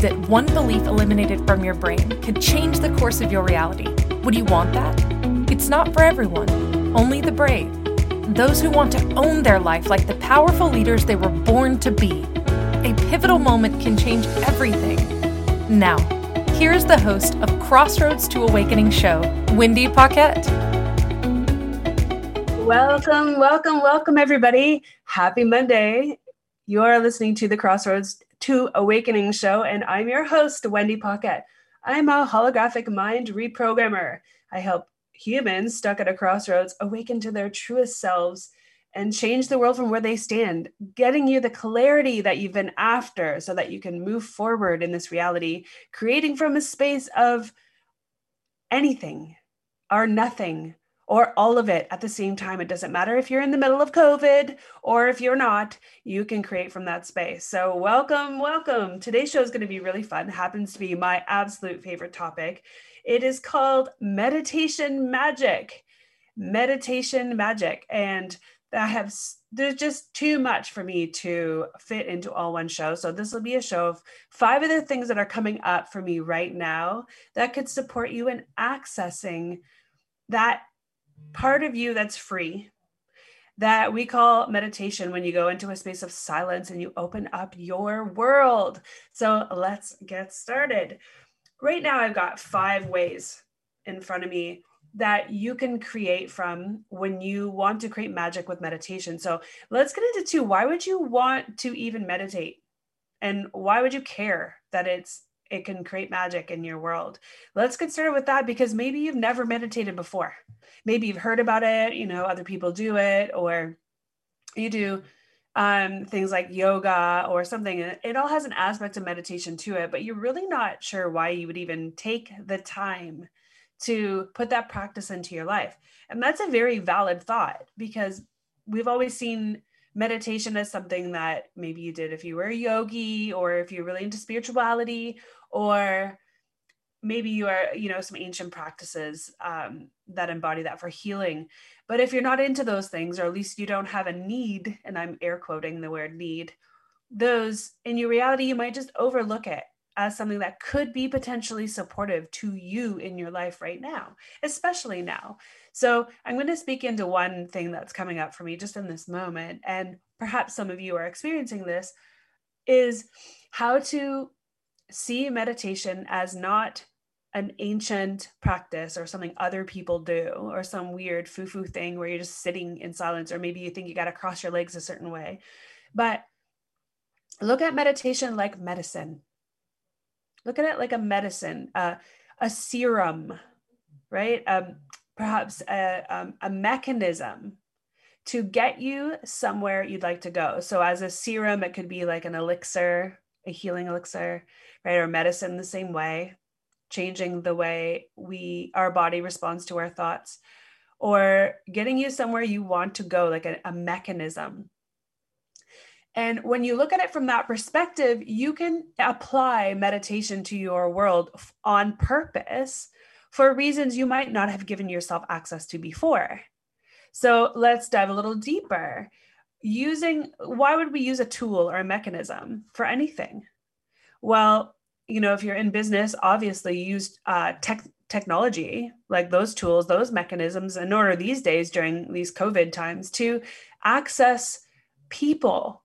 that one belief eliminated from your brain could change the course of your reality. Would you want that? It's not for everyone, only the brave. Those who want to own their life like the powerful leaders they were born to be. A pivotal moment can change everything. Now, here's the host of Crossroads to Awakening show, Wendy Paquette. Welcome, welcome, welcome, everybody. Happy Monday. You are listening to the Crossroads to Awakening show, and I'm your host, Wendy Paquette. I'm a holographic mind reprogrammer. I help humans stuck at a crossroads awaken to their truest selves and change the world from where they stand, getting you the clarity that you've been after so that you can move forward in this reality, creating from a space of anything or nothing or all of it at the same time. It doesn't matter if you're in the middle of COVID or if you're not, you can create from that space. So, welcome, welcome. Today's show is going to be really fun. It happens to be my absolute favorite topic. It is called Meditation Magic. Meditation Magic. And I have there's just too much for me to fit into all one show. So this will be a show of five of the things that are coming up for me right now that could support you in accessing that part of you that's free that we call meditation when you go into a space of silence and you open up your world. So let's get started. Right now, I've got five ways in front of me that you can create from when you want to create magic with meditation. So let's get into two. Why would you want to even meditate? And why would you care that it's it can create magic in your world. Let's get started with that because maybe you've never meditated before. Maybe you've heard about it, you know, other people do it, or you do um, things like yoga or something. It all has an aspect of meditation to it, but you're really not sure why you would even take the time to put that practice into your life. And that's a very valid thought because we've always seen meditation as something that maybe you did if you were a yogi or if you're really into spirituality or maybe you are you know some ancient practices um, that embody that for healing. But if you're not into those things or at least you don't have a need and i'm air quoting the word need those in your reality you might just overlook it as something that could be potentially supportive to you in your life right now especially now. So i'm going to speak into one thing that's coming up for me just in this moment and perhaps some of you are experiencing this is how to see meditation as not an ancient practice or something other people do or some weird foo-foo thing where you're just sitting in silence or maybe you think you got to cross your legs a certain way. But look at meditation like medicine. Look at it like a medicine uh, a serum right? Um, perhaps a, um, a mechanism to get you somewhere you'd like to go. So as a serum it could be like an elixir a healing elixir right? Or medicine the same way, changing the way we our body responds to our thoughts, or getting you somewhere you want to go, like a, a mechanism. And when you look at it from that perspective, you can apply meditation to your world on purpose for reasons you might not have given yourself access to before. So let's dive a little deeper. Using why would we use a tool or a mechanism for anything? Well, you know, if you're in business, obviously use uh, tech technology like those tools, those mechanisms in order these days during these COVID times to access people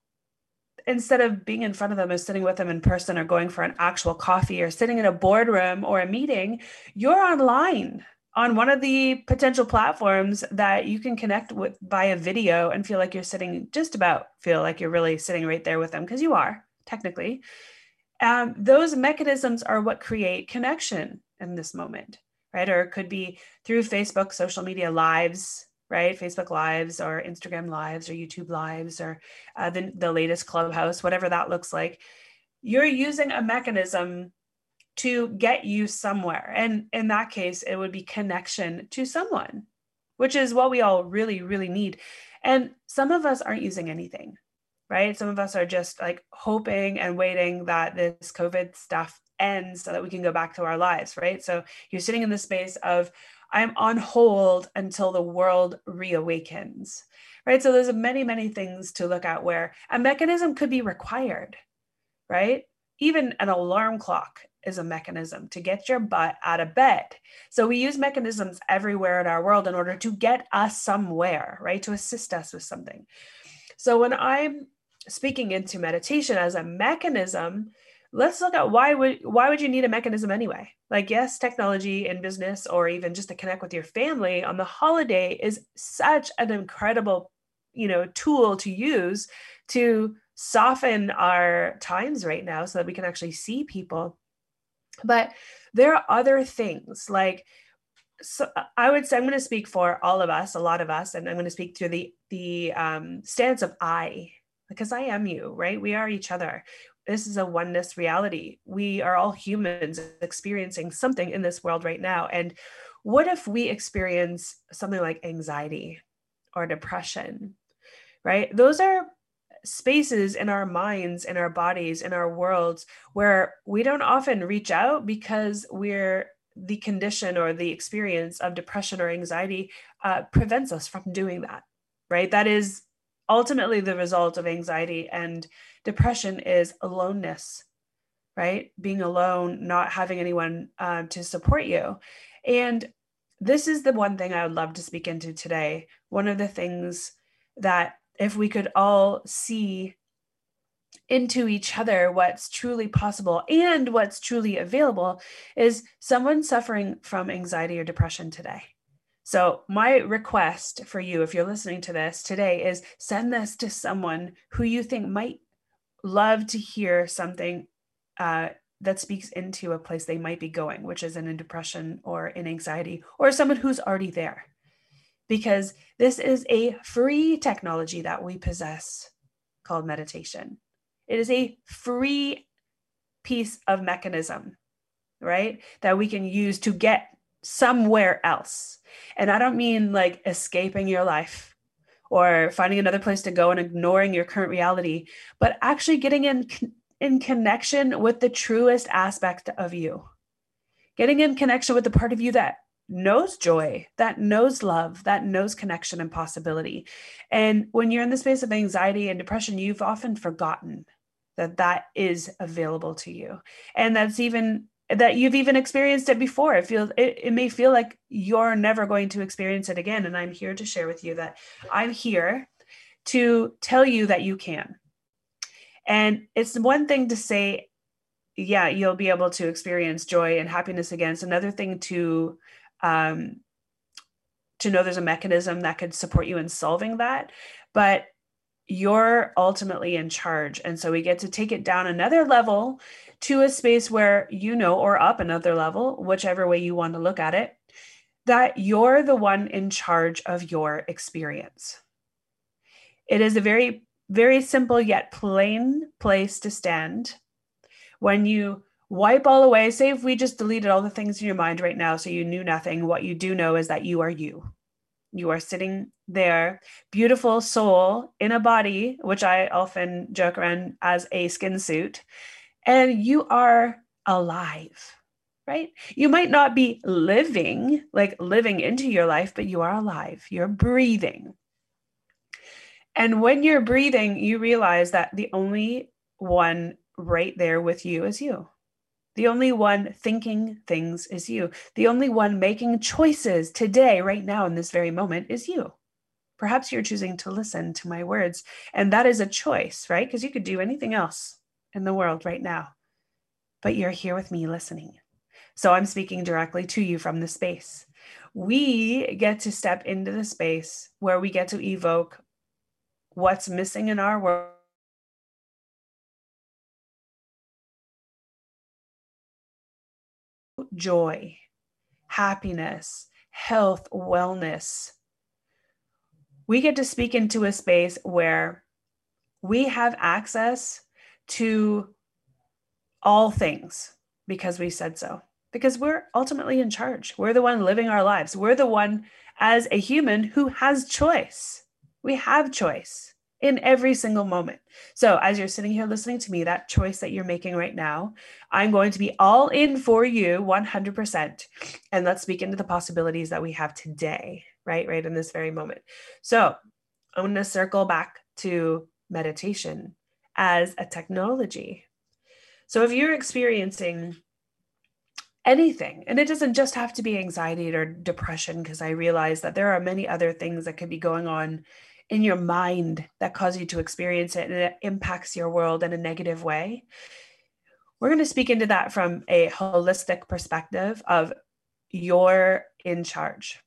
instead of being in front of them or sitting with them in person or going for an actual coffee or sitting in a boardroom or a meeting, you're online on one of the potential platforms that you can connect with via video and feel like you're sitting just about feel like you're really sitting right there with them because you are technically. Um, those mechanisms are what create connection in this moment right? Or it could be through facebook social media lives right? Facebook lives or instagram lives or youtube lives or uh, the, the latest clubhouse whatever that looks like. You're using a mechanism to get you somewhere and in that case it would be connection to someone which is what we all really really need and some of us aren't using anything right? Some of us are just like hoping and waiting that this COVID stuff ends so that we can go back to our lives, right? So you're sitting in the space of, I'm on hold until the world reawakens, right? So there's many, many things to look at where a mechanism could be required, right? even an alarm clock is a mechanism to get your butt out of bed. So we use mechanisms everywhere in our world in order to get us somewhere, right? To assist us with something. So when I'm speaking into meditation as a mechanism, let's look at why would why would you need a mechanism anyway? Like yes, technology in business or even just to connect with your family on the holiday is such an incredible, you know, tool to use to soften our times right now so that we can actually see people but there are other things like so I would say I'm going to speak for all of us, a lot of us, and I'm going to speak through the the um, stance of I, because I am you, right? We are each other. This is a oneness reality. We are all humans experiencing something in this world right now. And what if we experience something like anxiety or depression, right? Those are spaces in our minds, in our bodies, in our worlds where we don't often reach out because we're the condition or the experience of depression or anxiety uh, prevents us from doing that, right? That is ultimately the result of anxiety and depression is aloneness, right? Being alone, not having anyone uh, to support you. And this is the one thing I would love to speak into today. One of the things that if we could all see into each other what's truly possible and what's truly available is someone suffering from anxiety or depression today. So, my request for you, if you're listening to this today, is send this to someone who you think might love to hear something uh, that speaks into a place they might be going, which is in a depression or in anxiety, or someone who's already there because this is a free technology that we possess called meditation. It is a free piece of mechanism, right? That we can use to get somewhere else. And I don't mean like escaping your life or finding another place to go and ignoring your current reality, but actually getting in in connection with the truest aspect of you. Getting in connection with the part of you that knows joy, that knows love, that knows connection and possibility. And when you're in the space of anxiety and depression, you've often forgotten that that is available to you. And that's even that you've even experienced it before. It feels it, it may feel like you're never going to experience it again. And I'm here to share with you that I'm here to tell you that you can. And it's one thing to say, yeah, you'll be able to experience joy and happiness again. It's another thing to um, to know there's a mechanism that could support you in solving that. But you're ultimately in charge. And so we get to take it down another level to a space where you know, or up another level, whichever way you want to look at it, that you're the one in charge of your experience. It is a very, very simple yet plain place to stand when you wipe all away. Say if we just deleted all the things in your mind right now, so you knew nothing, what you do know is that you are you. You are sitting there, beautiful soul in a body, which I often joke around as a skin suit, and you are alive, right? You might not be living, like living into your life, but you are alive. You're breathing. And when you're breathing, you realize that the only one right there with you is you. The only one thinking things is you. The only one making choices today, right now, in this very moment, is you. Perhaps you're choosing to listen to my words. And that is a choice, right? Because you could do anything else in the world right now. But you're here with me listening. So I'm speaking directly to you from the space. We get to step into the space where we get to evoke what's missing in our world joy, happiness, health, wellness. We get to speak into a space where we have access to all things because we said so, because we're ultimately in charge. We're the one living our lives. We're the one as a human who has choice. We have choice in every single moment. So, as you're sitting here listening to me, that choice that you're making right now, I'm going to be all in for you 100%. And let's speak into the possibilities that we have today, right? Right in this very moment. So, I'm going to circle back to meditation as a technology. So if you're experiencing anything, and it doesn't just have to be anxiety or depression, because I realize that there are many other things that could be going on in your mind that cause you to experience it and it impacts your world in a negative way. We're going to speak into that from a holistic perspective of you're in charge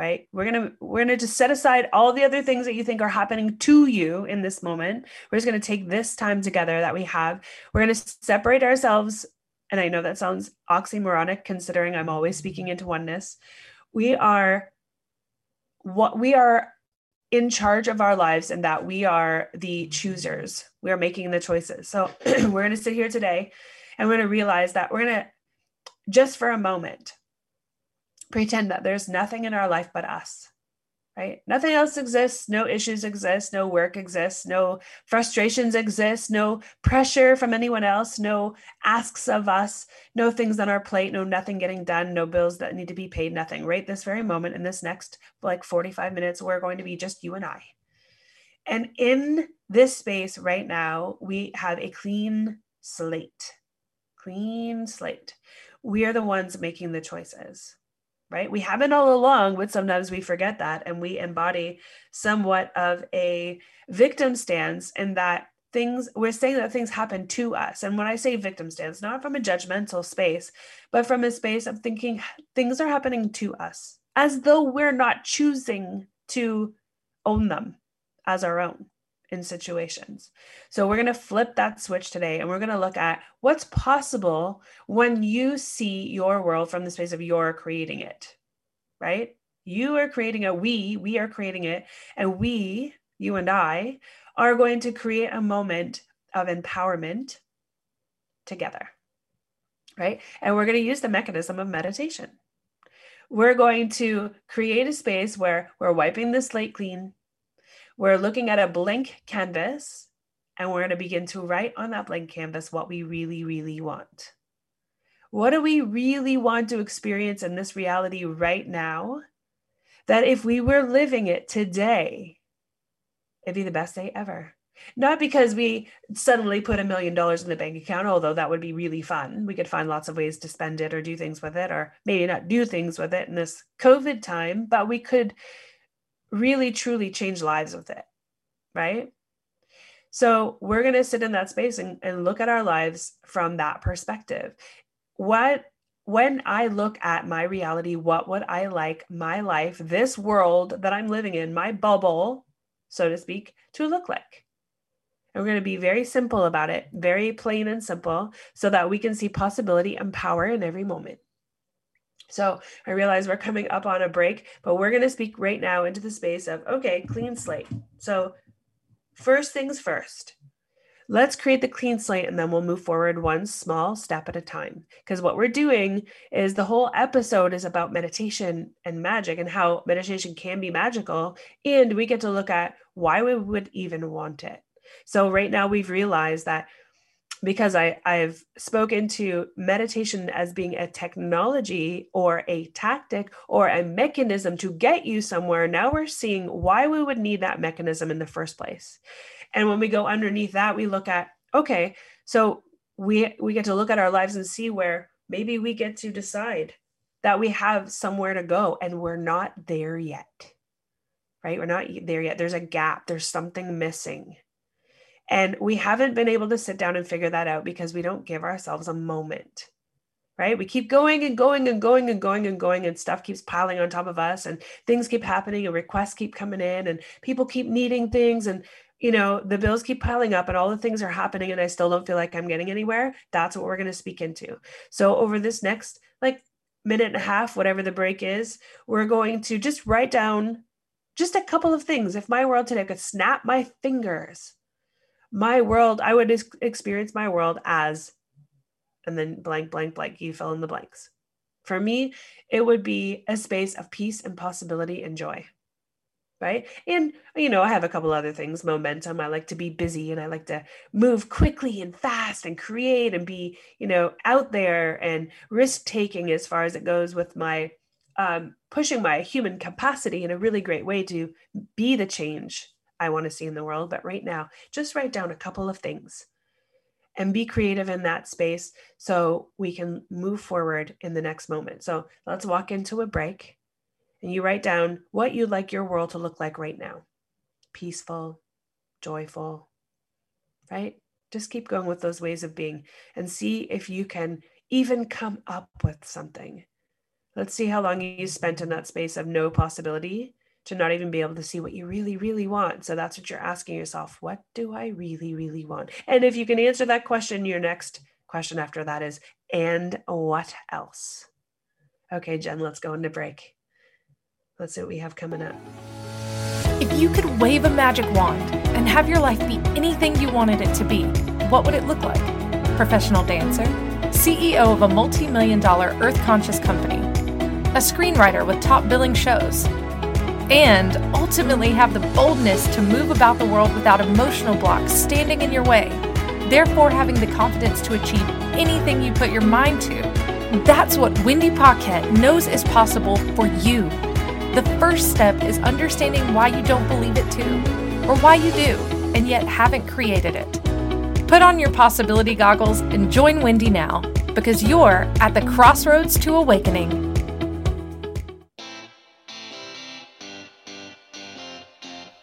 right? We're gonna we're gonna just set aside all the other things that you think are happening to you in this moment. We're just gonna take this time together that we have. We're gonna separate ourselves and i know that sounds oxymoronic considering i'm always speaking into oneness. We are what we are in charge of our lives and that we are the choosers. We are making the choices. So we're going to sit here today and we're going to realize that we're going to just for a moment pretend that there's nothing in our life but us right? Nothing else exists. No issues exist. No work exists. No frustrations exist. No pressure from anyone else. No asks of us. No things on our plate. No nothing getting done. No bills that need to be paid. Nothing right? This very moment in this next like 45 minutes we're going to be just you and i. And in this space right now we have a clean slate. Clean slate. We are the ones making the choices right? We have it all along, but sometimes we forget that and we embody somewhat of a victim stance in that things we're saying that things happen to us and when i say victim stance not from a judgmental space but from a space of thinking things are happening to us as though we're not choosing to own them as our own in situations. So we're going to flip that switch today and we're going to look at what's possible when you see your world from the space of you're creating it, right? You are creating a we, we are creating it, and we, you and I, are going to create a moment of empowerment together, right? And we're going to use the mechanism of meditation. We're going to create a space where we're wiping the slate clean, we're looking at a blank canvas and we're going to begin to write on that blank canvas what we really, really want. What do we really want to experience in this reality right now? That if we were living it today, it'd be the best day ever. Not because we suddenly put a million dollars in the bank account, although that would be really fun. We could find lots of ways to spend it or do things with it, or maybe not do things with it in this COVID time, but we could really truly change lives with it, right? So we're going to sit in that space and, and look at our lives from that perspective. What when I look at my reality, what would I like my life, this world that I'm living in, my bubble, so to speak, to look like? And we're going to be very simple about it, very plain and simple, so that we can see possibility and power in every moment. So I realize we're coming up on a break, but we're going to speak right now into the space of okay, clean slate. So, first things first, let's create the clean slate and then we'll move forward one small step at a time. Because what we're doing is the whole episode is about meditation and magic and how meditation can be magical. And we get to look at why we would even want it. So, right now, we've realized that because I, I've spoken to meditation as being a technology or a tactic or a mechanism to get you somewhere. Now we're seeing why we would need that mechanism in the first place. And when we go underneath that, we look at, okay, so we we get to look at our lives and see where maybe we get to decide that we have somewhere to go and we're not there yet. Right? We're not there yet. There's a gap, there's something missing. And we haven't been able to sit down and figure that out because we don't give ourselves a moment, right? We keep going and going and going and going and going, and stuff keeps piling on top of us, and things keep happening, and requests keep coming in, and people keep needing things. And, you know, the bills keep piling up, and all the things are happening, and I still don't feel like I'm getting anywhere. That's what we're going to speak into. So, over this next, like, minute and a half, whatever the break is, we're going to just write down just a couple of things. If my world today could snap my fingers, my world, I would experience my world as, and then blank, blank, blank, you fill in the blanks. For me, it would be a space of peace and possibility and joy. Right. And, you know, I have a couple other things momentum. I like to be busy and I like to move quickly and fast and create and be, you know, out there and risk taking as far as it goes with my um, pushing my human capacity in a really great way to be the change I want to see in the world. But right now, just write down a couple of things. and be creative in that space so we can move forward in the next moment. So let's walk into a break and you write down what you'd like your world to look like right now peaceful, joyful, right? Just keep going with those ways of being and see if you can even come up with something. Let's see how long you spent in that space of no possibility to not even be able to see what you really, really want. So that's what you're asking yourself. What do I really, really want? And if you can answer that question, your next question after that is, and what else? Okay, Jen, let's go into break. Let's see what we have coming up. If you could wave a magic wand and have your life be anything you wanted it to be, what would it look like? Professional dancer, CEO of a multi million dollar earth conscious company, a screenwriter with top billing shows, and ultimately have the boldness to move about the world without emotional blocks standing in your way, therefore having the confidence to achieve anything you put your mind to. That's what Wendy Paquette knows is possible for you. The first step is understanding why you don't believe it too, or why you do, and yet haven't created it. Put on your possibility goggles and join Wendy now, because you're at the crossroads to awakening.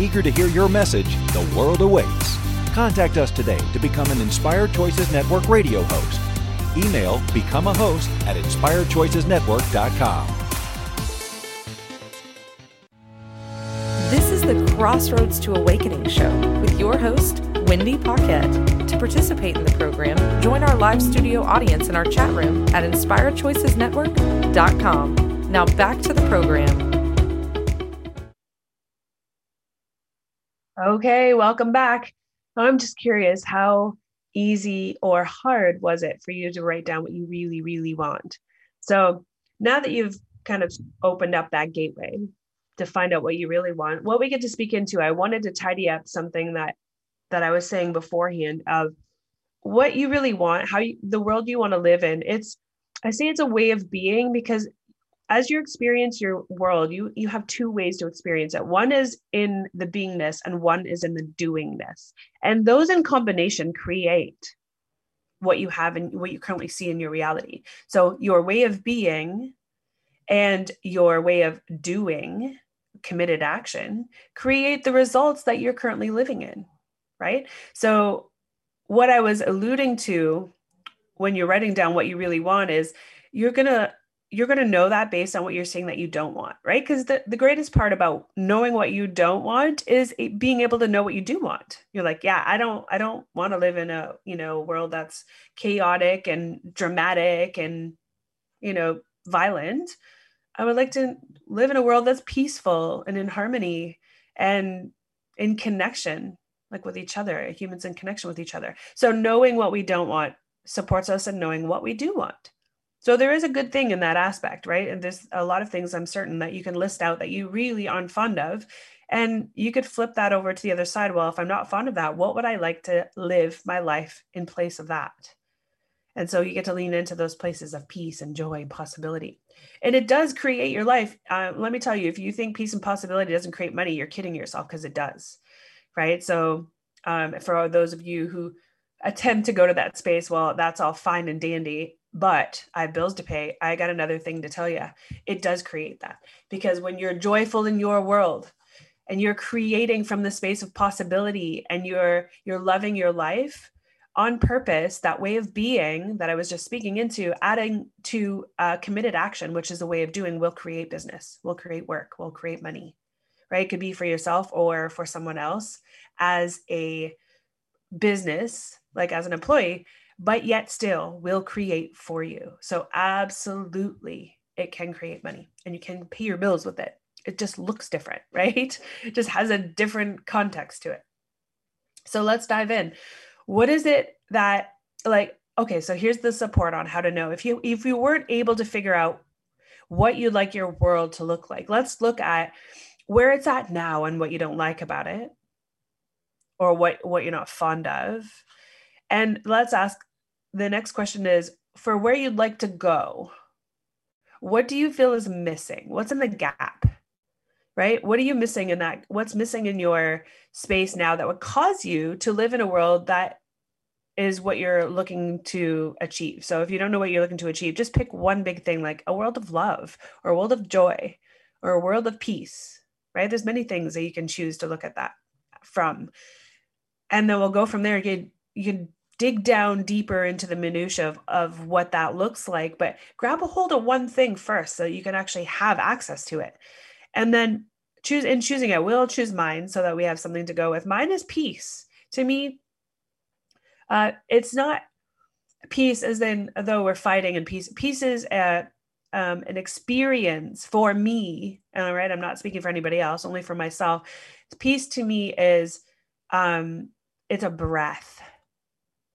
Eager to hear your message, the world awaits. Contact us today to become an Inspired Choices Network radio host. Email become a host at inspiredchoicesnetwork.com. This is the Crossroads to Awakening show with your host, Wendy Paquette. To participate in the program, join our live studio audience in our chat room at inspiredchoicesnetwork.com. Now back to the program. Okay, welcome back. I'm just curious how easy or hard was it for you to write down what you really, really want? So now that you've kind of opened up that gateway, to find out what you really want what we get to speak into i wanted to tidy up something that that i was saying beforehand of what you really want how you, the world you want to live in it's i say it's a way of being because as you experience your world you you have two ways to experience it. One is in the beingness and one is in the doingness. And those in combination create what you have and what you currently see in your reality. So your way of being and your way of doing committed action create the results that you're currently living in right? So what i was alluding to when you're writing down what you really want is you're going to you're going to know that based on what you're saying that you don't want right because the, the greatest part about knowing what you don't want is being able to know what you do want you're like yeah i don't i don't want to live in a you know world that's chaotic and dramatic and you know violent I would like to live in a world that's peaceful and in harmony and in connection, like with each other, humans in connection with each other. So knowing what we don't want supports us in knowing what we do want. So there is a good thing in that aspect, right? And there's a lot of things I'm certain that you can list out that you really aren't fond of. And you could flip that over to the other side. Well, if I'm not fond of that, what would I like to live my life in place of that? And so you get to lean into those places of peace and joy and possibility. And it does create your life. Uh, let me tell you, if you think peace and possibility doesn't create money, you're kidding yourself because it does. Right. So um, for those of you who attempt to go to that space, well, that's all fine and dandy, but I have bills to pay. I got another thing to tell you. It does create that because when you're joyful in your world, and you're creating from the space of possibility and you're you're loving your life on purpose that way of being that i was just speaking into adding to uh, committed action which is a way of doing will create business will create work will create money right it could be for yourself or for someone else as a business like as an employee but yet still will create for you. So absolutely it can create money and you can pay your bills with it. It just looks different right? It just has a different context to it. So let's dive in. What is it that like okay so here's the support on how to know. If you if you weren't able to figure out what you'd like your world to look like let's look at where it's at now and what you don't like about it or what what you're not fond of. And let's ask the next question is for where you'd like to go what do you feel is missing? What's in the gap right? What are you missing in that what's missing in your space now that would cause you to live in a world that is what you're looking to achieve? So if you don't know what you're looking to achieve just pick one big thing like a world of love or a world of joy or a world of peace right? There's many things that you can choose to look at that from. And then we'll go from there. You can, dig down deeper into the minutia of, of what that looks like but grab a hold of one thing first so you can actually have access to it. And then choose in choosing it we'll choose mine so that we have something to go with. Mine is peace. To me uh, it's not peace as in though we're fighting and peace. Peace is a, um, an experience for me all right? I'm not speaking for anybody else only for myself. Peace to me is um, it's a breath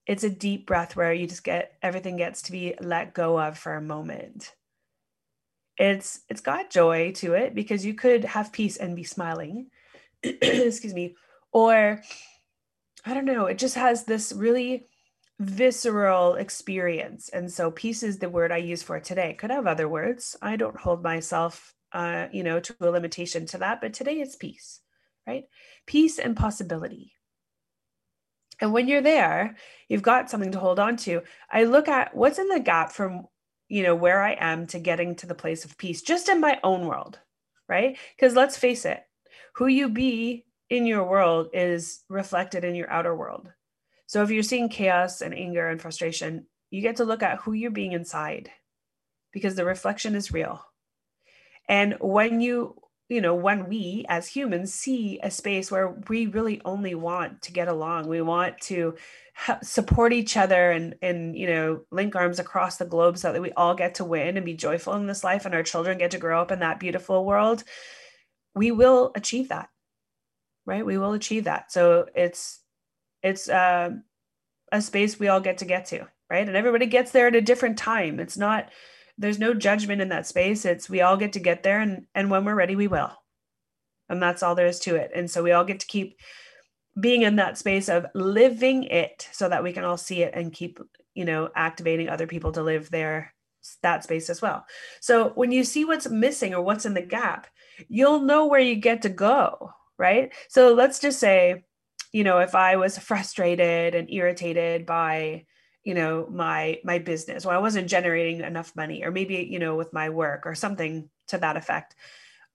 it's a deep breath where you just get everything gets to be let go of for a moment. It's it's got joy to it because you could have peace and be smiling. Excuse me. Or i don't know it just has this really visceral experience. And so peace is the word i use for today. Could have other words. I don't hold myself uh you know to a limitation to that but today it's peace right? Peace and possibility and when you're there, you've got something to hold on to. I look at what's in the gap from, you know, where I am to getting to the place of peace, just in my own world, right? Because let's face it, who you be in your world is reflected in your outer world. So if you're seeing chaos and anger and frustration, you get to look at who you're being inside because the reflection is real. And when you you know, when we as humans see a space where we really only want to get along, we want to support each other and and you know link arms across the globe so that we all get to win and be joyful in this life, and our children get to grow up in that beautiful world. We will achieve that, right? We will achieve that. So it's it's uh, a space we all get to get to, right? And everybody gets there at a different time. It's not there's no judgment in that space. It's we all get to get there and and when we're ready we will. And that's all there is to it. And so we all get to keep being in that space of living it so that we can all see it and keep you know activating other people to live there that space as well. So when you see what's missing or what's in the gap you'll know where you get to go right? So let's just say you know if i was frustrated and irritated by you know my my business or i wasn't generating enough money or maybe you know with my work or something to that effect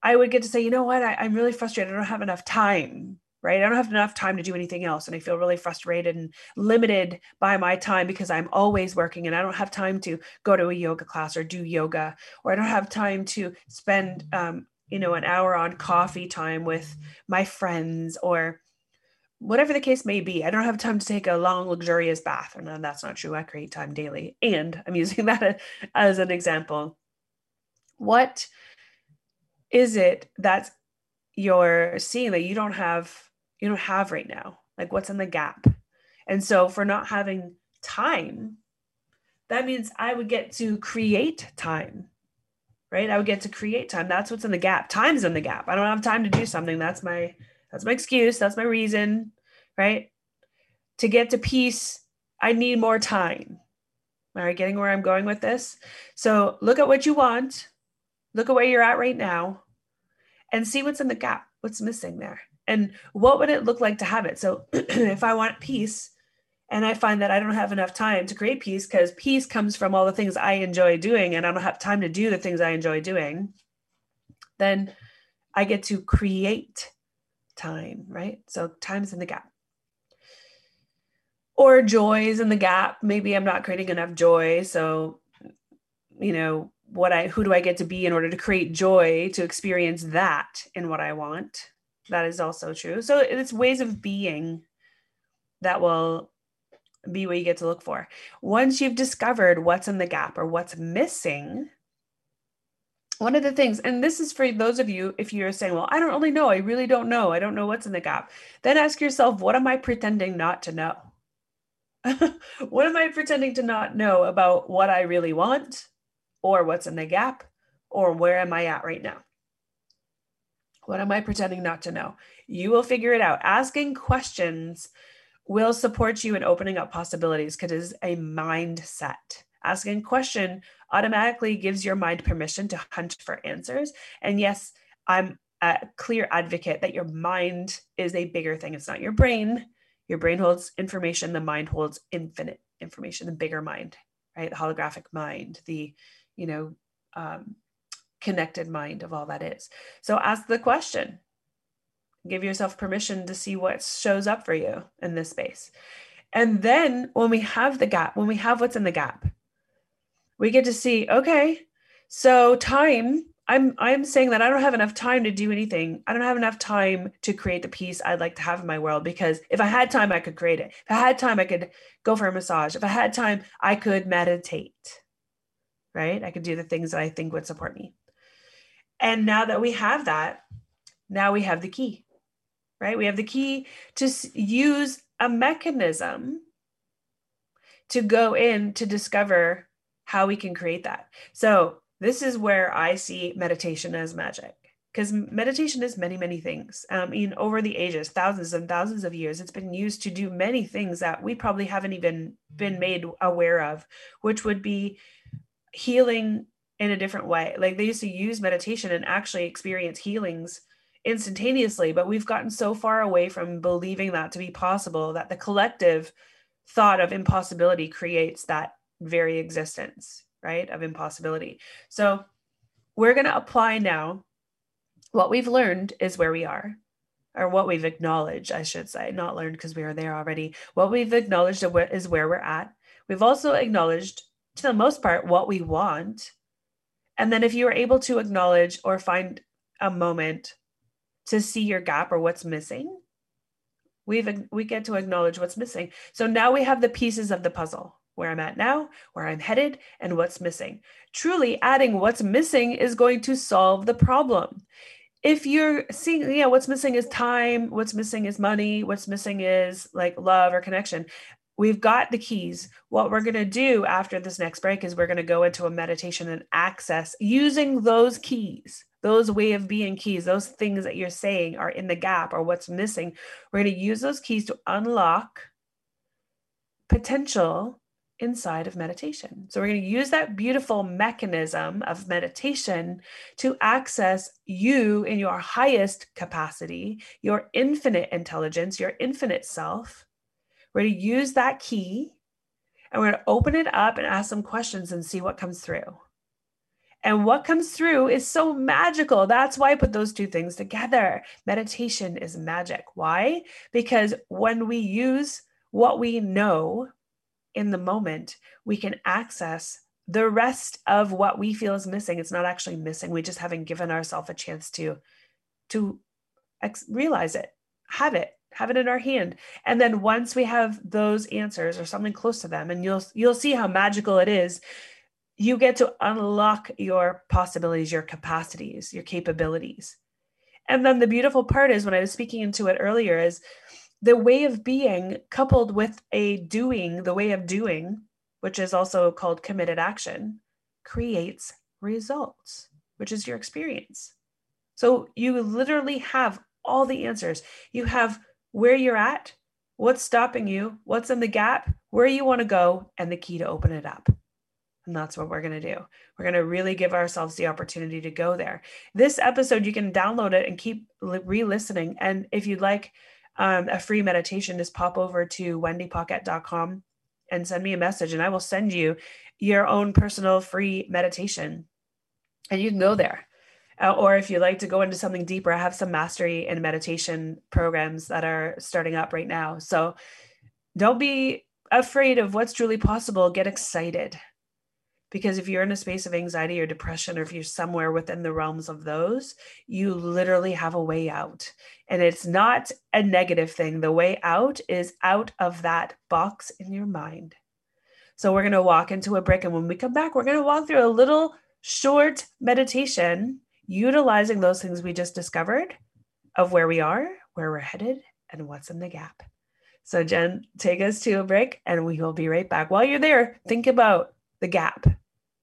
i would get to say you know what? I, i'm really frustrated. I don't have enough time right? I don't have enough time to do anything else and i feel really frustrated and limited by my time because i'm always working and i don't have time to go to a yoga class or do yoga or i don't have time to spend um, you know an hour on coffee time with my friends or whatever the case may be, I don't have time to take a long, luxurious bath. And that's not true. I create time daily. And I'm using that as an example. What is it that you're seeing that you don't have you don't have right now? Like what's in the gap? And so for not having time, that means I would get to create time. Right? I would get to create time. That's what's in the gap. Time's in the gap. I don't have time to do something. That's my that's my excuse. That's my reason, right? To get to peace, I need more time. All right, getting where I'm going with this. So look at what you want, look at where you're at right now, and see what's in the gap, what's missing there. And what would it look like to have it? So if I want peace, and I find that I don't have enough time to create peace because peace comes from all the things I enjoy doing, and I don't have time to do the things I enjoy doing, then I get to create time, right? So time's in the gap. Or joys in the gap. Maybe I'm not creating enough joy. So, you know, what I who do I get to be in order to create joy to experience that in what I want? That is also true. So it's ways of being that will be what you get to look for. Once you've discovered what's in the gap or what's missing, one of the things, and this is for those of you, if you're saying, well, I don't really know, I really don't know, I don't know what's in the gap, then ask yourself, what am I pretending not to know? what am I pretending to not know about what I really want or what's in the gap or where am I at right now? What am I pretending not to know? You will figure it out. Asking questions will support you in opening up possibilities because it is a mindset. Asking question automatically gives your mind permission to hunt for answers. And yes, I'm a clear advocate that your mind is a bigger thing. It's not your brain. Your brain holds information, the mind holds infinite information, the bigger mind, right? The holographic mind, the, you know, um, connected mind of all that is. So ask the question. Give yourself permission to see what shows up for you in this space. And then when we have the gap, when we have what's in the gap, we get to see, okay, so time I'm I'm saying that I don't have enough time to do anything. I don't have enough time to create the peace I'd like to have in my world because if I had time I could create it. If I had time I could go for a massage. If I had time I could meditate. Right? I could do the things that I think would support me. And now that we have that, now we have the key. Right? We have the key to use a mechanism to go in to discover how we can create that. So this is where I see meditation as magic because meditation is many, many things. Um, in over the ages, thousands and thousands of years, it's been used to do many things that we probably haven't even been made aware of, which would be healing in a different way. Like they used to use meditation and actually experience healings instantaneously, but we've gotten so far away from believing that to be possible that the collective thought of impossibility creates that very existence right, of impossibility. So we're going to apply now what we've learned is where we are, or what we've acknowledged, I should say, not learned because we are there already. What we've acknowledged is where we're at. We've also acknowledged, to the most part, what we want. And then if you are able to acknowledge or find a moment to see your gap or what's missing, we've we get to acknowledge what's missing. So now we have the pieces of the puzzle where I'm at now, where I'm headed, and what's missing. Truly adding what's missing is going to solve the problem. If you're seeing, yeah, what's missing is time, what's missing is money, what's missing is like love or connection. We've got the keys. What we're going to do after this next break is we're going to go into a meditation and access using those keys those way of being keys those things that you're saying are in the gap or what's missing we're going to use those keys to unlock potential inside of meditation. So, we're going to use that beautiful mechanism of meditation to access you in your highest capacity, your infinite intelligence, your infinite self. We're going to use that key and we're going to open it up and ask some questions and see what comes through. And what comes through is so magical. That's why I put those two things together. Meditation is magic. Why? Because when we use what we know in the moment, we can access the rest of what we feel is missing. It's not actually missing. We just haven't given ourselves a chance to to ex- realize it, have it, have it in our hand. And then once we have those answers or something close to them, and you'll you'll see how magical it is. You get to unlock your possibilities, your capacities, your capabilities. And then the beautiful part is when I was speaking into it earlier is the way of being coupled with a doing, the way of doing, which is also called committed action, creates results, which is your experience. So you literally have all the answers. You have where you're at, what's stopping you, what's in the gap, where you want to go, and the key to open it up. And that's what we're going to do. We're going to really give ourselves the opportunity to go there. This episode, you can download it and keep re listening. And if you'd like, um, a free meditation, just pop over to wendypaquette.com and send me a message, and I will send you your own personal free meditation. And you can go there. Uh, or if you'd like to go into something deeper, I have some mastery and meditation programs that are starting up right now. So don't be afraid of what's truly possible. Get excited. Because if you're in a space of anxiety or depression, or if you're somewhere within the realms of those, you literally have a way out. And it's not a negative thing. The way out is out of that box in your mind. So we're going to walk into a break. And when we come back, we're going to walk through a little short meditation utilizing those things we just discovered of where we are, where we're headed, and what's in the gap. So, Jen, take us to a break and we will be right back. While you're there, think about the gap.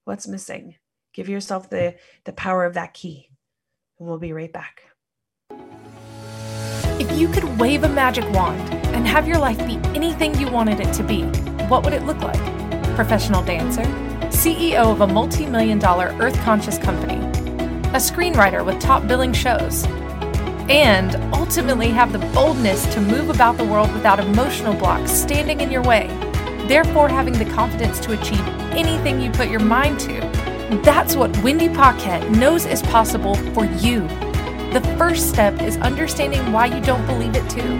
What's missing? Give yourself the, the power of that key. And we'll be right back. If you could wave a magic wand and have your life be anything you wanted it to be, what would it look like? Professional dancer, CEO of a multi million dollar earth conscious company, a screenwriter with top billing shows, and ultimately have the boldness to move about the world without emotional blocks standing in your way, therefore having the confidence to achieve anything you put your mind to. That's what Wendy Paquette knows is possible for you. The first step is understanding why you don't believe it too,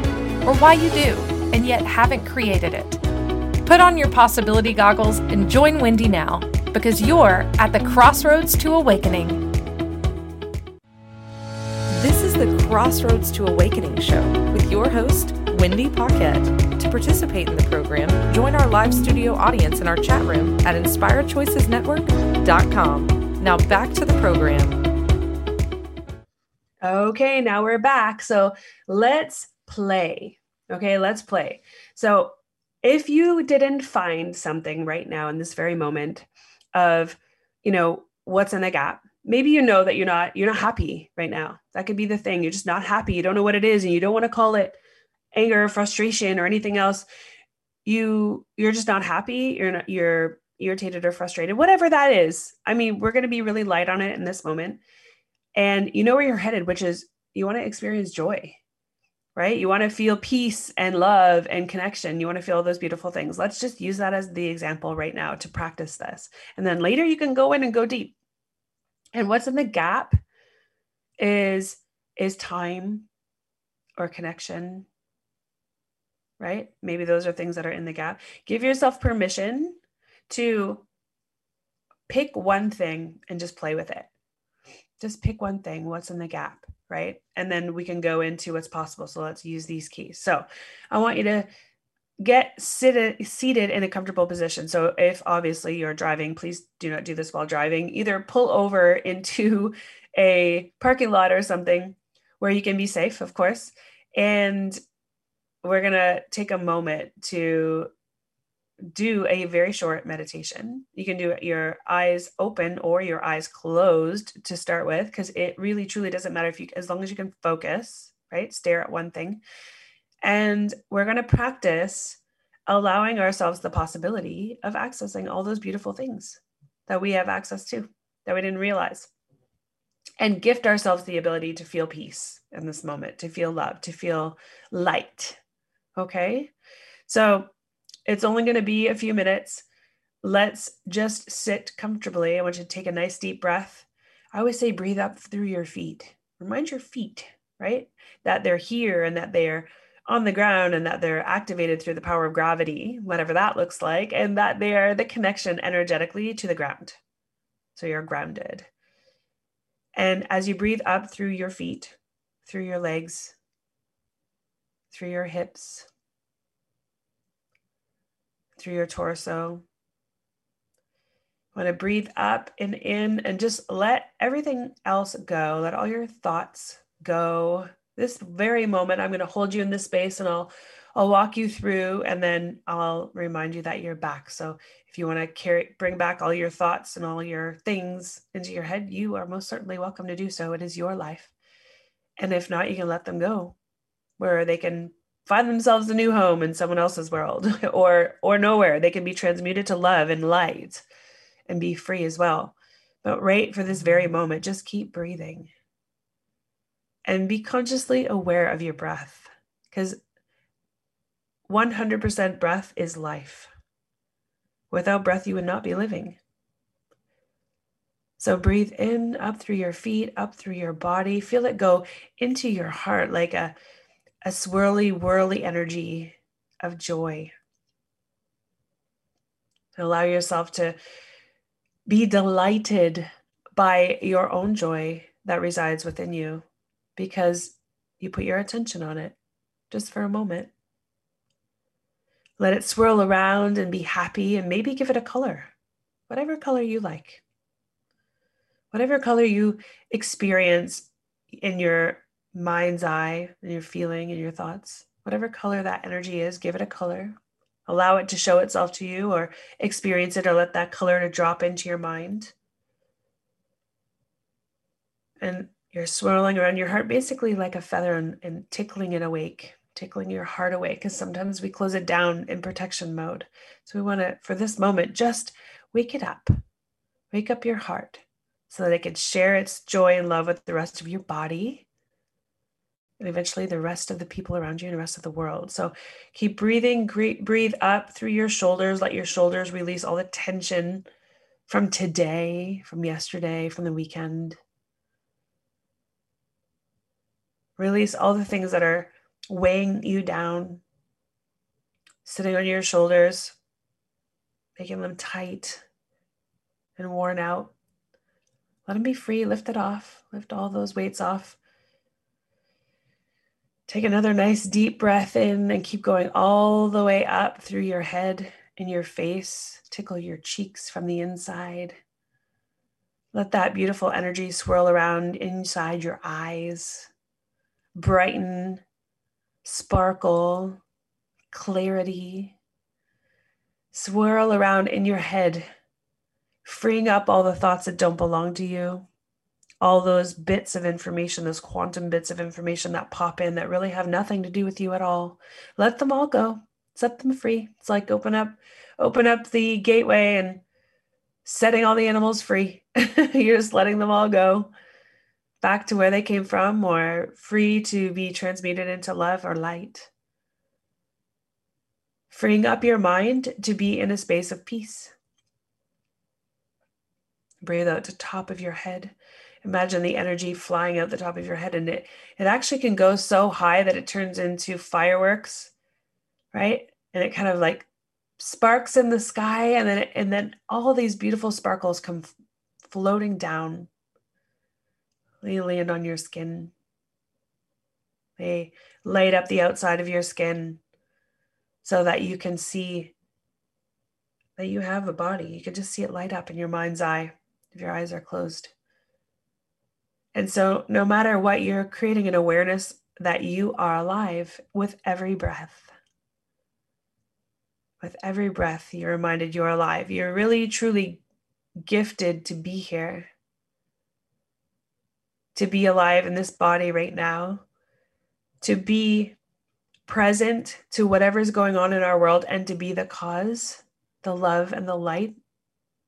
or why you do, and yet haven't created it. Put on your possibility goggles and join Wendy now, because you're at the crossroads to awakening. This is the Crossroads to Awakening show with your host, Wendy Paquette. To participate in the program, join our live studio audience in our chat room at inspiredchoicesnetwork.com. Now back to the program. Okay, now we're back. So let's play. Okay, let's play. So if you didn't find something right now in this very moment of, you know, what's in the gap, maybe you know that you're not you're not happy right now. That could be the thing. You're just not happy. You don't know what it is and you don't want to call it anger, or frustration or anything else. You you're just not happy. You're not you're irritated or frustrated. Whatever that is. I mean, we're going to be really light on it in this moment and you know where you're headed, which is you want to experience joy, right? You want to feel peace and love and connection. You want to feel those beautiful things. Let's just use that as the example right now to practice this. And then later you can go in and go deep. And what's in the gap is is time or connection right? Maybe those are things that are in the gap. Give yourself permission to pick one thing and just play with it. Just pick one thing what's in the gap right? And then we can go into what's possible. So let's use these keys. So i want you to get seated seated in a comfortable position. So if obviously you're driving please do not do this while driving. Either pull over into a parking lot or something where you can be safe of course and we're going to take a moment to do a very short meditation. You can do it your eyes open or your eyes closed to start with, because it really truly doesn't matter if you, as long as you can focus, right? Stare at one thing. And we're going to practice allowing ourselves the possibility of accessing all those beautiful things that we have access to that we didn't realize. And gift ourselves the ability to feel peace in this moment, to feel love, to feel light. Okay. So it's only going to be a few minutes. Let's just sit comfortably. I want you to take a nice deep breath. I always say breathe up through your feet. Remind your feet, right? That they're here and that they're on the ground and that they're activated through the power of gravity, whatever that looks like, and that they are the connection energetically to the ground. So you're grounded. And as you breathe up through your feet, through your legs, through your hips, through your torso. Want to breathe up and in and just let everything else go. Let all your thoughts go. This very moment, I'm going to hold you in this space and I'll I'll walk you through and then I'll remind you that you're back. So if you want to carry bring back all your thoughts and all your things into your head, you are most certainly welcome to do so. It is your life. And if not, you can let them go where they can find themselves a new home in someone else's world or or nowhere. They can be transmuted to love and light and be free as well. But right for this very moment just keep breathing and be consciously aware of your breath because 100% breath is life. Without breath you would not be living. So breathe in up through your feet up through your body. Feel it go into your heart like a a swirly, whirly energy of joy. Allow yourself to be delighted by your own joy that resides within you because you put your attention on it just for a moment. Let it swirl around and be happy and maybe give it a color, whatever color you like. Whatever color you experience in your mind's eye and your feeling and your thoughts, whatever color that energy is, give it a color. Allow it to show itself to you or experience it or let that color to drop into your mind. And you're swirling around your heart basically like a feather and, and tickling it awake, tickling your heart awake because sometimes we close it down in protection mode. So we want to, for this moment, just wake it up. Wake up your heart so that it can share its joy and love with the rest of your body and eventually the rest of the people around you and the rest of the world. So keep breathing, breathe up through your shoulders. Let your shoulders release all the tension from today, from yesterday, from the weekend. Release all the things that are weighing you down, sitting on your shoulders, making them tight and worn out. Let them be free. Lift it off. Lift all those weights off. Take another nice deep breath in and keep going all the way up through your head and your face. Tickle your cheeks from the inside. Let that beautiful energy swirl around inside your eyes, brighten, sparkle, clarity. Swirl around in your head, freeing up all the thoughts that don't belong to you all those bits of information, those quantum bits of information that pop in that really have nothing to do with you at all. Let them all go. Set them free. It's like open up, open up the gateway and setting all the animals free. You're just letting them all go back to where they came from or free to be transmuted into love or light. Freeing up your mind to be in a space of peace. Breathe out the top of your head imagine the energy flying out the top of your head and it it actually can go so high that it turns into fireworks right? And it kind of like sparks in the sky and then and then all these beautiful sparkles come f- floating down. They land on your skin. They light up the outside of your skin so that you can see that you have a body. You can just see it light up in your mind's eye if your eyes are closed and so, no matter what, you're creating an awareness that you are alive with every breath. With every breath, you're reminded you're alive. You're really, truly gifted to be here, to be alive in this body right now, to be present to whatever's going on in our world, and to be the cause, the love, and the light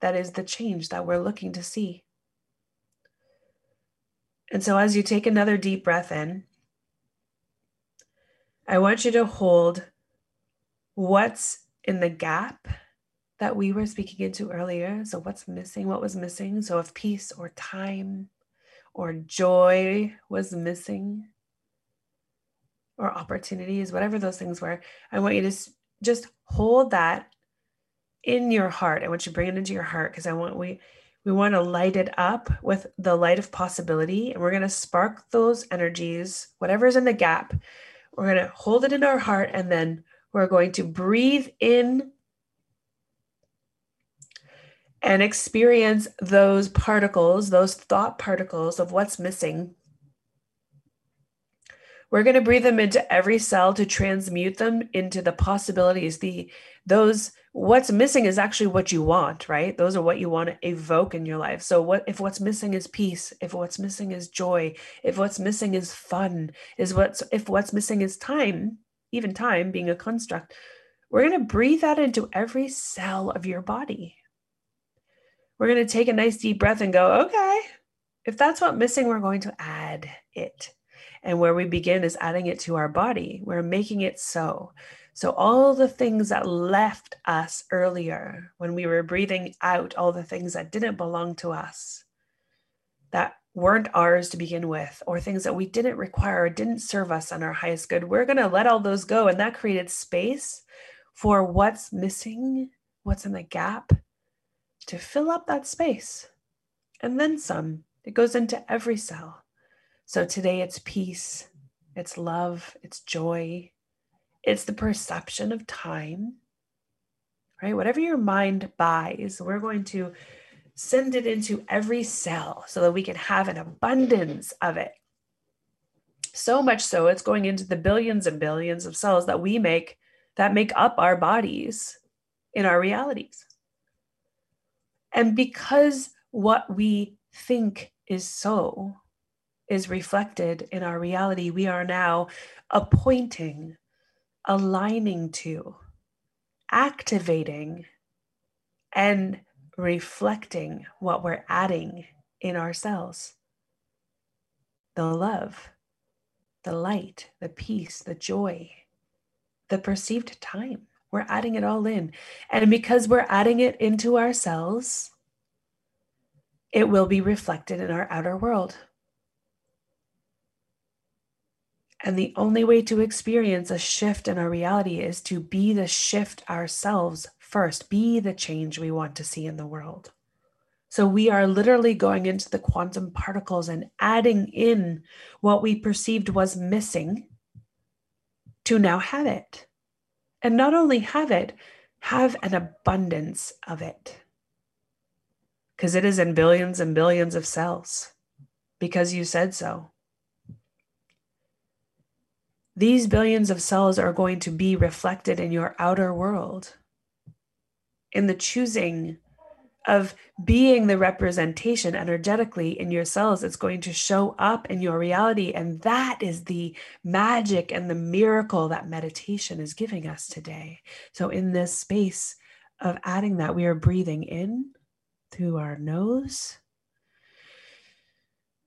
that is the change that we're looking to see. And so, as you take another deep breath in, I want you to hold what's in the gap that we were speaking into earlier. So, what's missing? What was missing? So, if peace or time or joy was missing, or opportunities, whatever those things were, I want you to just hold that in your heart. I want you to bring it into your heart because I want we we want to light it up with the light of possibility. And we're going to spark those energies, whatever's in the gap. We're going to hold it in our heart and then we're going to breathe in and experience those particles, those thought particles of what's missing. We're going to breathe them into every cell to transmute them into the possibilities, the those what's missing is actually what you want right? Those are what you want to evoke in your life. So what if what's missing is peace if what's missing is joy if what's missing is fun is what's if what's missing is time even time being a construct we're going to breathe that into every cell of your body. We're going to take a nice deep breath and go okay if that's what missing we're going to add it and where we begin is adding it to our body we're making it so so, all the things that left us earlier when we were breathing out, all the things that didn't belong to us, that weren't ours to begin with, or things that we didn't require or didn't serve us on our highest good, we're going to let all those go. And that created space for what's missing, what's in the gap to fill up that space. And then some. It goes into every cell. So today it's peace, it's love, it's joy, it's the perception of time, right? Whatever your mind buys, we're going to send it into every cell so that we can have an abundance of it. So much so, it's going into the billions and billions of cells that we make that make up our bodies in our realities. And because what we think is so is reflected in our reality, we are now appointing, aligning to, activating, and reflecting what we're adding in ourselves the love, the light, the peace, the joy, the perceived time. We're adding it all in. And because we're adding it into ourselves, it will be reflected in our outer world. And the only way to experience a shift in our reality is to be the shift ourselves first, be the change we want to see in the world. So we are literally going into the quantum particles and adding in what we perceived was missing to now have it. And not only have it, have an abundance of it because it is in billions and billions of cells because you said so. These billions of cells are going to be reflected in your outer world, in the choosing of being the representation energetically in your cells. It's going to show up in your reality. And that is the magic and the miracle that meditation is giving us today. So, in this space of adding that, we are breathing in through our nose.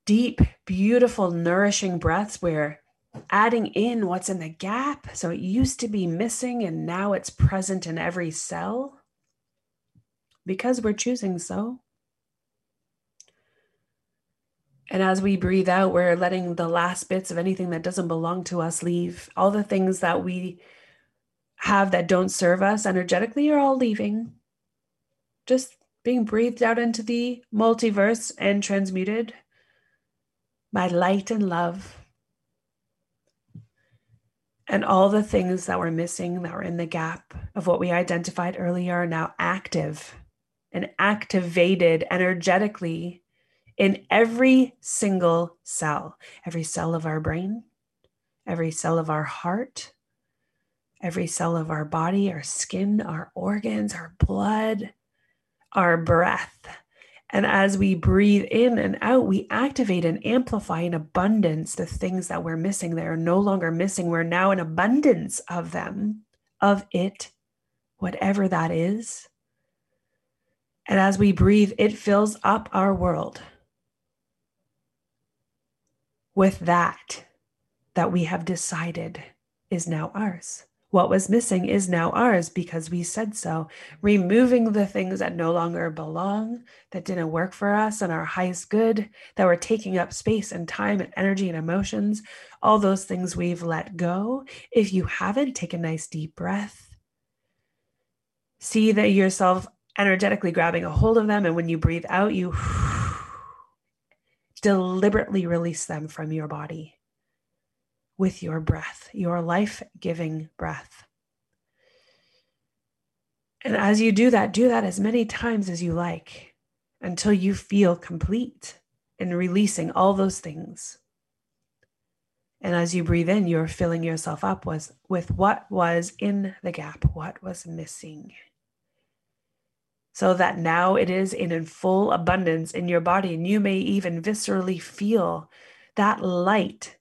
Deep, beautiful, nourishing breaths where adding in what's in the gap. So it used to be missing and now it's present in every cell because we're choosing so. And as we breathe out, we're letting the last bits of anything that doesn't belong to us leave. All the things that we have that don't serve us energetically are all leaving. Just being breathed out into the multiverse and transmuted by light and love. And all the things that were missing, that were in the gap of what we identified earlier, are now active and activated energetically in every single cell, every cell of our brain, every cell of our heart, every cell of our body, our skin, our organs, our blood, our breath. And as we breathe in and out, we activate and amplify in abundance the things that we're missing. They are no longer missing. We're now in abundance of them, of it, whatever that is. And as we breathe, it fills up our world with that that we have decided is now ours. What was missing is now ours because we said so. Removing the things that no longer belong, that didn't work for us and our highest good, that were taking up space and time and energy and emotions, all those things we've let go. If you haven't, take a nice deep breath. See that yourself energetically grabbing a hold of them. And when you breathe out, you deliberately release them from your body with your breath, your life giving breath. And as you do that, do that as many times as you like until you feel complete in releasing all those things. And as you breathe in, you're filling yourself up with what was in the gap, what was missing. So that now it is in full abundance in your body. And you may even viscerally feel that light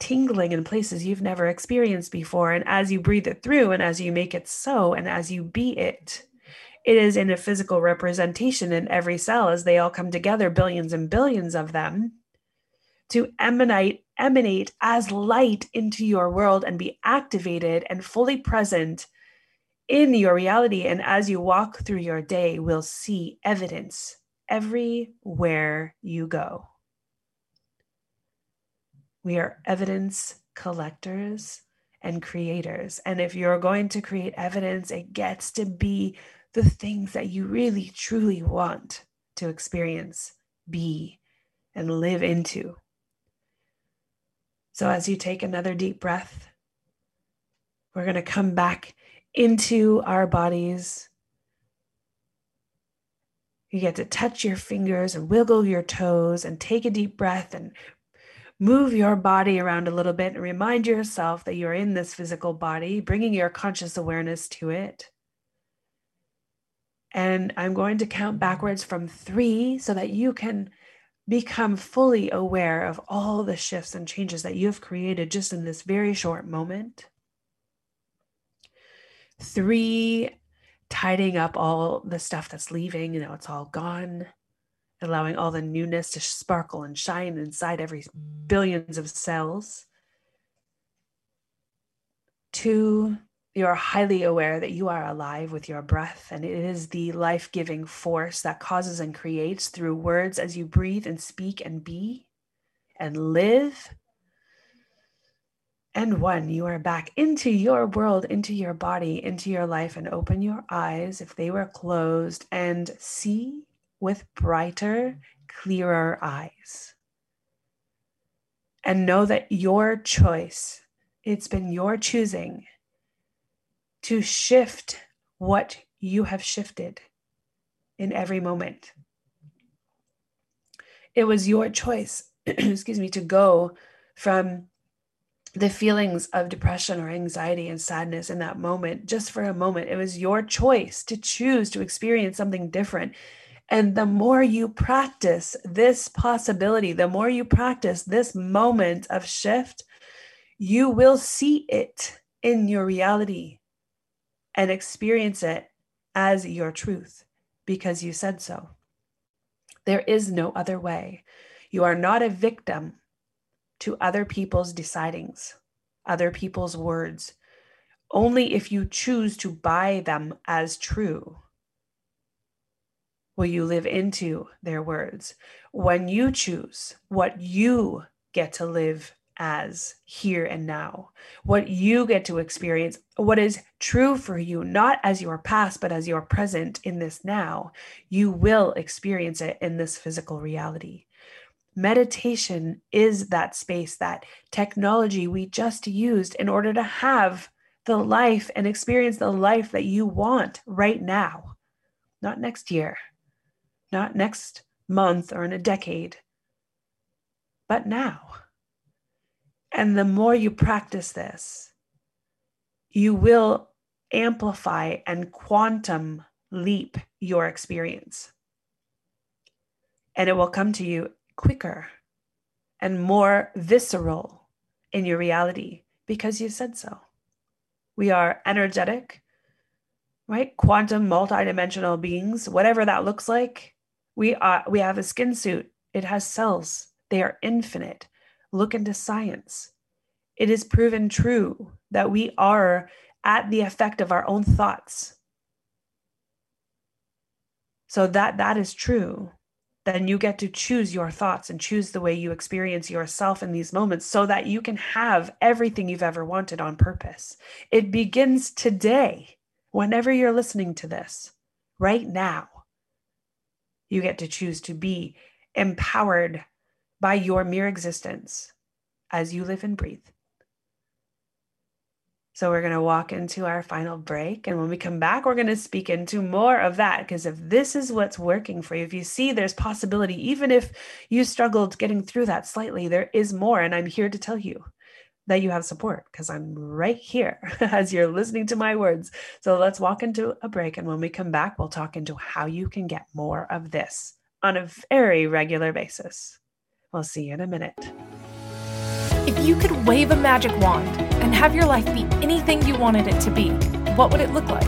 tingling in places you've never experienced before. And as you breathe it through and as you make it so and as you be it, it is in a physical representation in every cell as they all come together, billions and billions of them, to emanate, emanate as light into your world and be activated and fully present in your reality. And as you walk through your day, we'll see evidence everywhere you go. We are evidence collectors and creators. And if you're going to create evidence, it gets to be the things that you really, truly want to experience, be, and live into. So, as you take another deep breath, we're going to come back into our bodies. You get to touch your fingers and wiggle your toes and take a deep breath and move your body around a little bit and remind yourself that you're in this physical body, bringing your conscious awareness to it. And I'm going to count backwards from three so that you can become fully aware of all the shifts and changes that you've created just in this very short moment. Three, tidying up all the stuff that's leaving, you know, it's all gone allowing all the newness to sparkle and shine inside every billions of cells. Two, you are highly aware that you are alive with your breath, and it is the life giving force that causes and creates through words as you breathe and speak and be and live. And one, you are back into your world, into your body, into your life, and open your eyes if they were closed and see with brighter, clearer eyes. And know that your choice, it's been your choosing to shift what you have shifted in every moment. It was your choice, excuse me, to go from the feelings of depression or anxiety and sadness in that moment, just for a moment. It was your choice to choose to experience something different. And the more you practice this possibility, the more you practice this moment of shift, you will see it in your reality and experience it as your truth because you said so. There is no other way. You are not a victim to other people's decidings, other people's words, only if you choose to buy them as true will you live into their words when you choose what you get to live as here and now, what you get to experience, what is true for you, not as your past, but as your present in this now, you will experience it in this physical reality. Meditation is that space, that technology we just used in order to have the life and experience the life that you want right now, not next year, not next month or in a decade, but now. And the more you practice this, you will amplify and quantum leap your experience. And it will come to you quicker and more visceral in your reality because you said so. We are energetic, right? Quantum multidimensional beings, whatever that looks like. We are we have a skin suit. It has cells. They are infinite. Look into science. It is proven true that we are at the effect of our own thoughts. So that that is true. Then you get to choose your thoughts and choose the way you experience yourself in these moments so that you can have everything you've ever wanted on purpose. It begins today, whenever you're listening to this, right now. You get to choose to be empowered by your mere existence as you live and breathe. So, we're going to walk into our final break. And when we come back, we're going to speak into more of that. Because if this is what's working for you, if you see there's possibility, even if you struggled getting through that slightly, there is more. And I'm here to tell you that you have support because I'm right here as you're listening to my words. So let's walk into a break. And when we come back, we'll talk into how you can get more of this on a very regular basis. We'll see you in a minute. If you could wave a magic wand and have your life be anything you wanted it to be, what would it look like?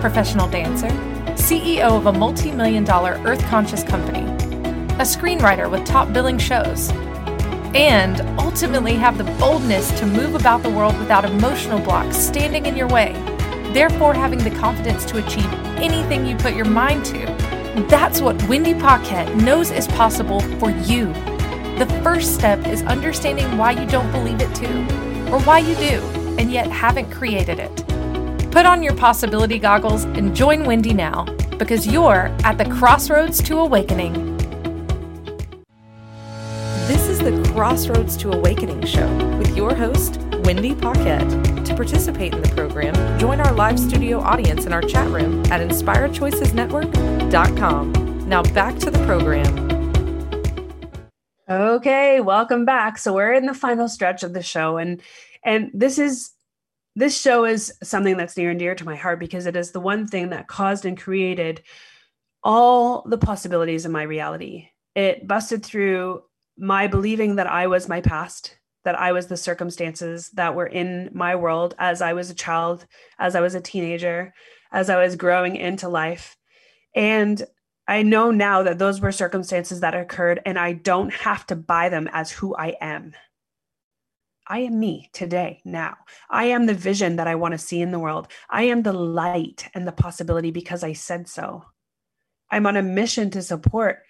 Professional dancer, CEO of a multi million dollar earth conscious company, a screenwriter with top billing shows and ultimately have the boldness to move about the world without emotional blocks standing in your way, therefore having the confidence to achieve anything you put your mind to. That's what Wendy Paquette knows is possible for you. The first step is understanding why you don't believe it too, or why you do, and yet haven't created it. Put on your possibility goggles and join Wendy now, because you're at the crossroads to awakening. Crossroads to Awakening show with your host, Wendy Paquette. To participate in the program, join our live studio audience in our chat room at inspiredchoicesnetwork.com. Now back to the program. Okay, welcome back. So we're in the final stretch of the show and and this is this show is something that's near and dear to my heart because it is the one thing that caused and created all the possibilities in my reality. It busted through my believing that I was my past, that I was the circumstances that were in my world as I was a child, as I was a teenager, as I was growing into life. And I know now that those were circumstances that occurred, and I don't have to buy them as who I am. I am me today, now. I am the vision that I want to see in the world. I am the light and the possibility because I said so. I'm on a mission to support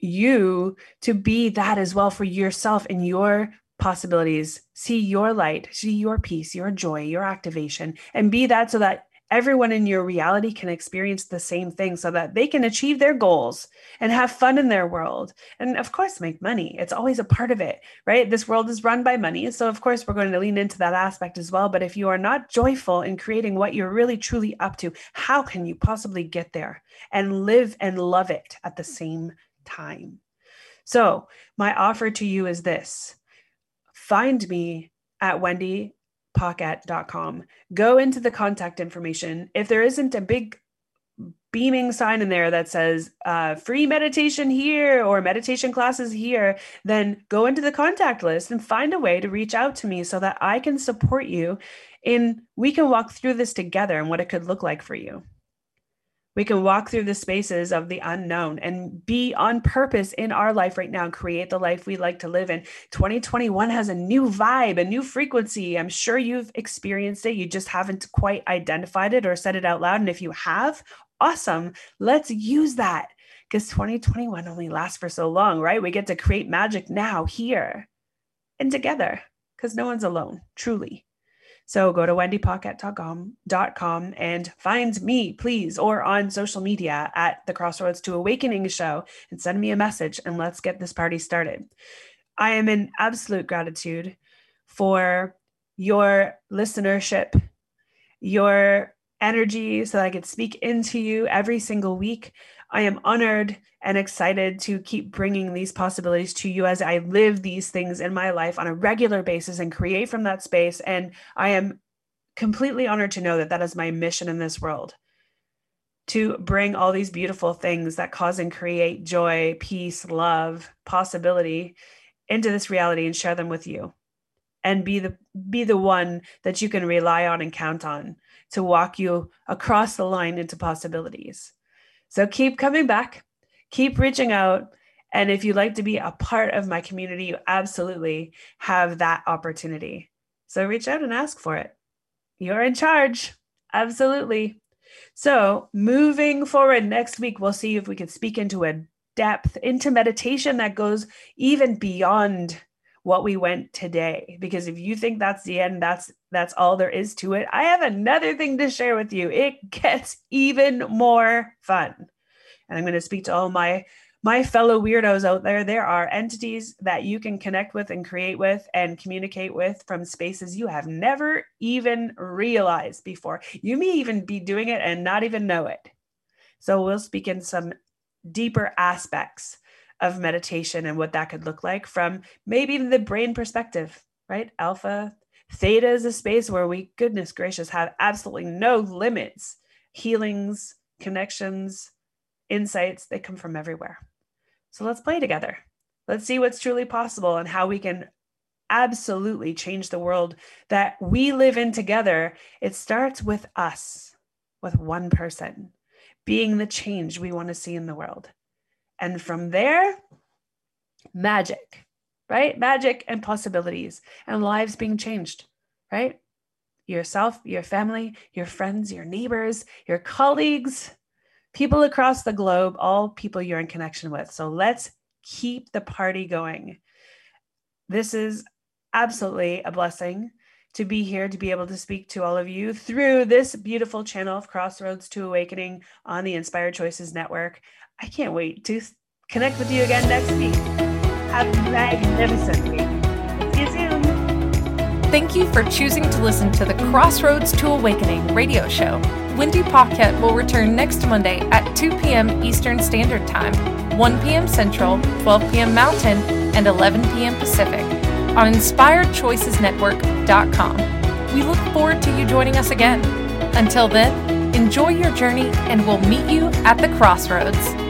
you to be that as well for yourself and your possibilities. See your light, see your peace, your joy, your activation, and be that so that everyone in your reality can experience the same thing so that they can achieve their goals and have fun in their world. And of course make money. It's always a part of it right? This world is run by money. So of course we're going to lean into that aspect as well. But if you are not joyful in creating what you're really truly up to how can you possibly get there and live and love it at the same time so my offer to you is this find me at wendy pocket.com. Go into the contact information. If there isn't a big beaming sign in there that says uh, free meditation here or meditation classes here, then go into the contact list and find a way to reach out to me so that I can support you in we can walk through this together and what it could look like for you. We can walk through the spaces of the unknown and be on purpose in our life right now and create the life we like to live in. 2021 has a new vibe, a new frequency. I'm sure you've experienced it. You just haven't quite identified it or said it out loud. And if you have, awesome. Let's use that because 2021 only lasts for so long, right? We get to create magic now, here, and together because no one's alone, truly. So go to wendypaquette.com and find me, please, or on social media at the Crossroads to Awakening show and send me a message and let's get this party started. I am in absolute gratitude for your listenership, your energy, so that I could speak into you every single week. I am honored and excited to keep bringing these possibilities to you as I live these things in my life on a regular basis and create from that space. And I am completely honored to know that that is my mission in this world to bring all these beautiful things that cause and create joy, peace, love, possibility into this reality and share them with you and be the be the one that you can rely on and count on to walk you across the line into possibilities. So keep coming back, keep reaching out. And if you'd like to be a part of my community, you absolutely have that opportunity. So reach out and ask for it. You're in charge. Absolutely. So, moving forward next week, we'll see if we can speak into a depth, into meditation that goes even beyond what we went today because if you think that's the end that's that's all there is to it i have another thing to share with you. It gets even more fun. And i'm going to speak to all my my fellow weirdos out there. There are entities that you can connect with and create with and communicate with from spaces you have never even realized before. You may even be doing it and not even know it. So we'll speak in some deeper aspects of meditation and what that could look like from maybe the brain perspective, right? Alpha, theta is a space where we, goodness gracious, have absolutely no limits. Healings, connections, insights, they come from everywhere. So let's play together. Let's see what's truly possible and how we can absolutely change the world that we live in together. It starts with us, with one person, being the change we want to see in the world. And from there, magic, right? Magic and possibilities and lives being changed, right? Yourself, your family, your friends, your neighbors, your colleagues, people across the globe, all people you're in connection with. So let's keep the party going. This is absolutely a blessing to be here to be able to speak to all of you through this beautiful channel of Crossroads to Awakening on the Inspired Choices Network. I can't wait to connect with you again next week. Have a magnificent week. See you soon. Thank you for choosing to listen to the Crossroads to Awakening radio show. Wendy Paquette will return next Monday at 2 p.m. Eastern Standard Time, 1 p.m. Central, 12 p.m. Mountain, and 11 p.m. Pacific on InspiredChoicesNetwork.com. We look forward to you joining us again. Until then, enjoy your journey and we'll meet you at the crossroads.